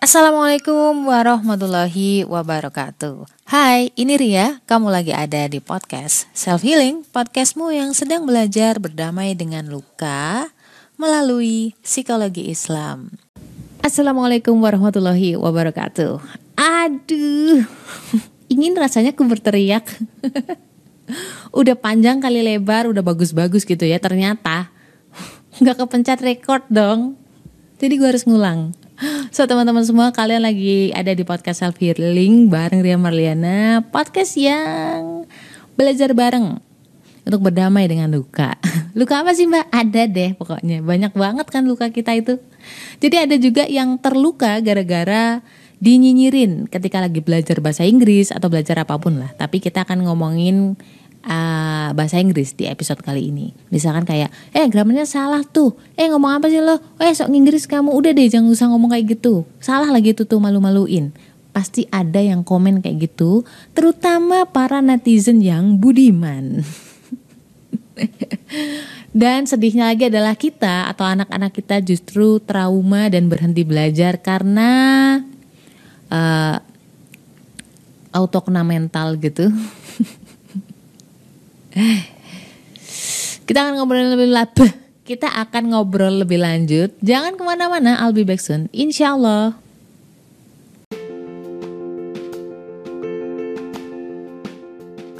Assalamualaikum warahmatullahi wabarakatuh. Hai, ini Ria. Kamu lagi ada di podcast Self Healing, podcastmu yang sedang belajar berdamai dengan luka melalui psikologi Islam. Assalamualaikum warahmatullahi wabarakatuh. Aduh, ingin rasanya ku berteriak. udah panjang kali lebar, udah bagus-bagus gitu ya. Ternyata nggak kepencet record dong. Jadi gue harus ngulang. So teman-teman semua kalian lagi ada di podcast self healing bareng Ria Marliana Podcast yang belajar bareng untuk berdamai dengan luka. Luka apa sih mbak? Ada deh pokoknya. Banyak banget kan luka kita itu. Jadi ada juga yang terluka gara-gara dinyinyirin ketika lagi belajar bahasa Inggris atau belajar apa pun lah. Tapi kita akan ngomongin uh, bahasa Inggris di episode kali ini. Misalkan kayak, eh grammarnya salah tuh, eh ngomong apa sih lo? Eh sok Inggris kamu, udah deh jangan usah ngomong kayak gitu. Salah lagi tuh tuh malu-maluin. Pasti ada yang komen kayak gitu, terutama para netizen yang budiman. dan sedihnya lagi adalah kita atau anak-anak kita justru trauma dan berhenti belajar karena uh, autokena mental gitu. Kita akan ngobrol lebih lebih. Kita akan ngobrol lebih lanjut. Jangan ke mana-mana. I'll be back soon. Insya Allah.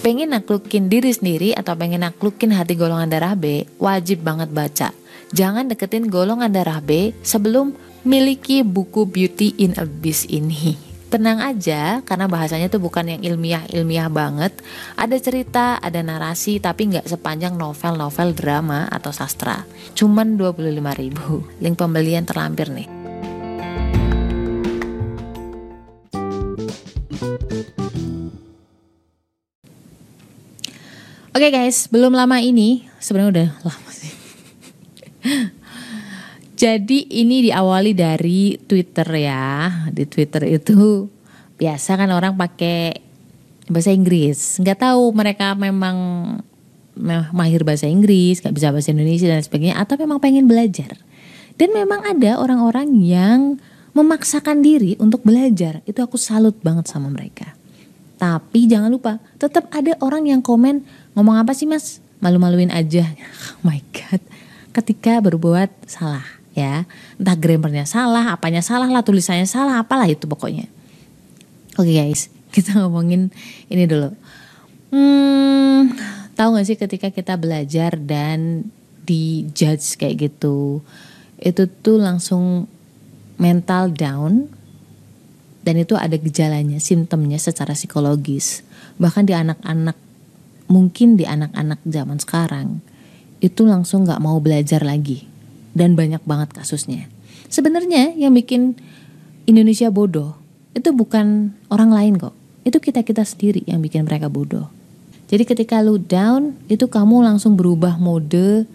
Pengen naklukin diri sendiri atau pengen naklukin hati golongan darah B, wajib banget baca. Jangan deketin golongan darah B sebelum miliki buku Beauty in Abyss ini tenang aja karena bahasanya tuh bukan yang ilmiah-ilmiah banget. Ada cerita, ada narasi tapi nggak sepanjang novel-novel drama atau sastra. Cuman 25 ribu. Link pembelian terlampir nih. Oke okay guys, belum lama ini, sebenarnya udah lama sih. Jadi ini diawali dari Twitter ya. Di Twitter itu biasa kan orang pakai bahasa Inggris. Nggak tahu mereka memang mahir bahasa Inggris, nggak bisa bahasa Indonesia dan sebagainya, atau memang pengen belajar. Dan memang ada orang-orang yang memaksakan diri untuk belajar. Itu aku salut banget sama mereka. Tapi jangan lupa, tetap ada orang yang komen ngomong apa sih mas? Malu-maluin aja. Oh my god. Ketika berbuat salah ya entah grammarnya salah apanya salah lah tulisannya salah apalah itu pokoknya. Oke okay guys kita ngomongin ini dulu. Hmm, tahu gak sih ketika kita belajar dan di judge kayak gitu itu tuh langsung mental down dan itu ada gejalanya simptomnya secara psikologis. Bahkan di anak-anak mungkin di anak-anak zaman sekarang itu langsung nggak mau belajar lagi dan banyak banget kasusnya. Sebenarnya yang bikin Indonesia bodoh itu bukan orang lain kok. Itu kita-kita sendiri yang bikin mereka bodoh. Jadi ketika lu down itu kamu langsung berubah mode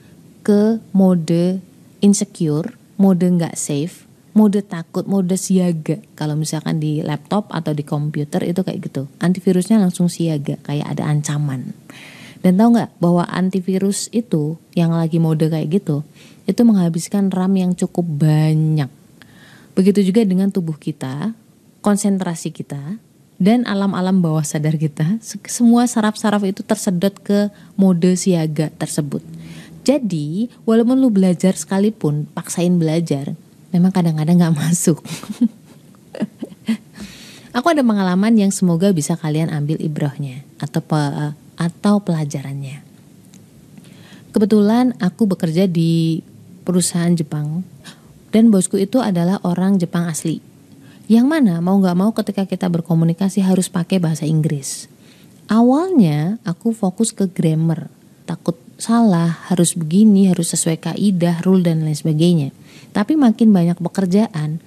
ke mode insecure, mode nggak safe, mode takut, mode siaga. Kalau misalkan di laptop atau di komputer itu kayak gitu. Antivirusnya langsung siaga, kayak ada ancaman. Dan tahu nggak bahwa antivirus itu yang lagi mode kayak gitu, itu menghabiskan RAM yang cukup banyak. Begitu juga dengan tubuh kita, konsentrasi kita, dan alam-alam bawah sadar kita, semua saraf-saraf itu tersedot ke mode siaga tersebut. Jadi, walaupun lu belajar sekalipun, paksain belajar, memang kadang-kadang gak masuk. Aku ada pengalaman yang semoga bisa kalian ambil ibrahnya atau atau pelajarannya. Kebetulan aku bekerja di perusahaan Jepang dan bosku itu adalah orang Jepang asli. Yang mana mau gak mau ketika kita berkomunikasi harus pakai bahasa Inggris. Awalnya aku fokus ke grammar, takut salah, harus begini, harus sesuai kaidah, rule dan lain sebagainya. Tapi makin banyak pekerjaan,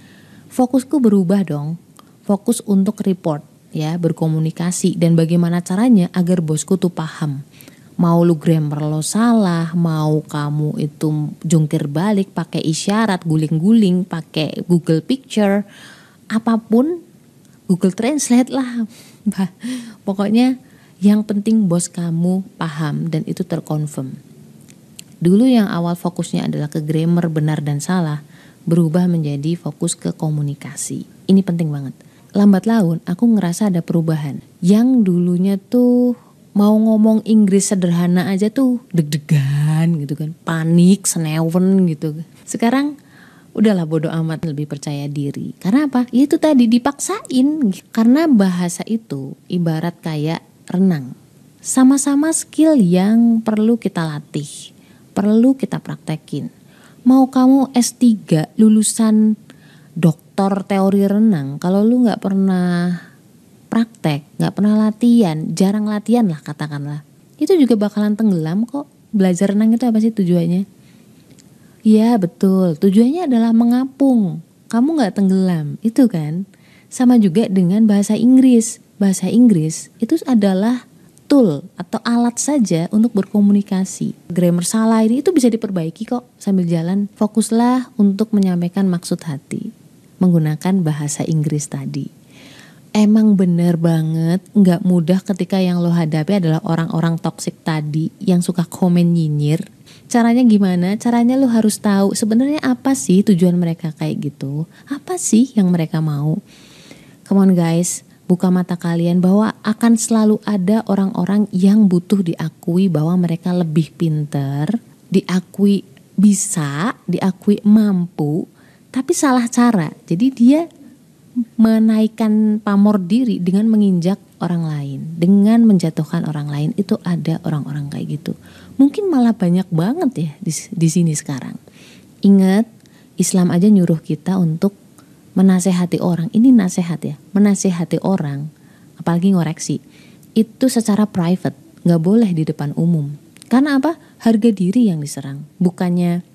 fokusku berubah dong. Fokus untuk report ya berkomunikasi dan bagaimana caranya agar bosku tuh paham mau lu grammar lo salah mau kamu itu jungkir balik pakai isyarat guling-guling pakai Google Picture apa pun Google Translate lah pokoknya yang penting bos kamu paham dan itu terkonfirm dulu yang awal fokusnya adalah ke grammar benar dan salah berubah menjadi fokus ke komunikasi. Ini penting banget. Lambat laun aku ngerasa ada perubahan. Yang dulunya tuh mau ngomong Inggris sederhana aja tuh deg-degan gitu kan, panik, senewen gitu. Sekarang udahlah bodoh amat lebih percaya diri. Karena apa? Ya itu tadi dipaksain. Karena bahasa itu ibarat kayak renang. Sama-sama skill yang perlu kita latih, perlu kita praktekin mau kamu S3 lulusan doktor teori renang kalau lu nggak pernah praktek nggak pernah latihan jarang latihan lah katakanlah itu juga bakalan tenggelam kok. Belajar renang itu apa sih tujuannya? Iya betul. Tujuannya adalah mengapung. Kamu nggak tenggelam itu kan? Sama juga dengan bahasa Inggris. Bahasa Inggris itu adalah tool atau alat saja untuk berkomunikasi. Grammar salah ini itu bisa diperbaiki kok. Sambil jalan. Fokuslah untuk menyampaikan maksud hati menggunakan bahasa Inggris tadi. Emang bener banget nggak mudah ketika yang lo hadapi adalah orang-orang toksik tadi yang suka komen nyinyir. Caranya gimana? Caranya lo harus tahu sebenarnya apa sih tujuan mereka kayak gitu. Apa sih yang mereka mau? Come on guys, buka mata kalian bahwa akan selalu ada orang-orang yang butuh diakui bahwa mereka lebih pinter, diakui bisa, diakui mampu, tapi salah cara. Jadi dia menaikkan pamor diri dengan menginjak orang lain, dengan menjatuhkan orang lain itu ada orang-orang kayak gitu. Mungkin malah banyak banget ya di, di sini sekarang. Ingat, Islam aja nyuruh kita untuk menasehati orang ini nasehat ya menasehati orang apalagi ngoreksi itu secara private nggak boleh di depan umum karena apa harga diri yang diserang bukannya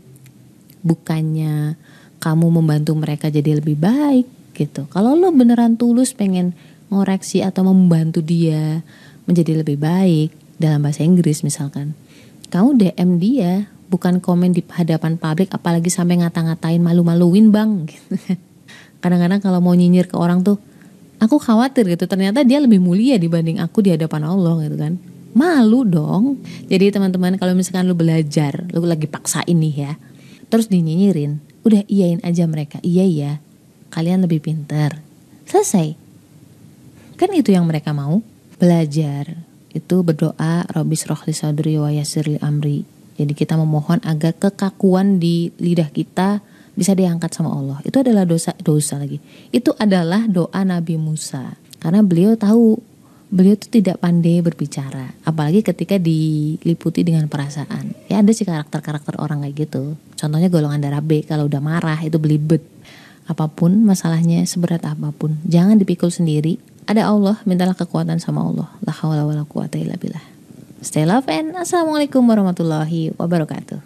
bukannya kamu membantu mereka jadi lebih baik gitu. Kalau lo beneran tulus pengen ngoreksi atau membantu dia menjadi lebih baik dalam bahasa Inggris misalkan kamu DM dia bukan komen di hadapan publik apalagi sampai ngata-ngatain malu-maluin bang. Gitu kadang-kadang kalau mau nyinyir ke orang tuh aku khawatir gitu ternyata dia lebih mulia dibanding aku di hadapan Allah gitu kan. Malu dong. Jadi teman-teman kalau misalkan lu belajar lu lagi paksa ini ya terus dinyinyirin udah iyain aja mereka. Iya iya. Kalian lebih pintar. Selesai. Kan itu yang mereka mau. Belajar. Itu berdoa Robis rohli sadri wa yasirli amri. Jadi kita memohon agar kekakuan di lidah kita bisa diangkat sama Allah. Itu adalah dosa dosa lagi. Itu adalah doa Nabi Musa. Karena beliau tahu beliau itu tidak pandai berbicara, apalagi ketika diliputi dengan perasaan. Ya ada sih karakter-karakter orang kayak gitu. Contohnya golongan darah B kalau udah marah itu belibet. Apa pun masalahnya seberat apa pun, jangan dipikul sendiri. Ada Allah, mintalah kekuatan sama Allah. La haula wala quwata illa billah. Stay love and assalamualaikum warahmatullahi wabarakatuh.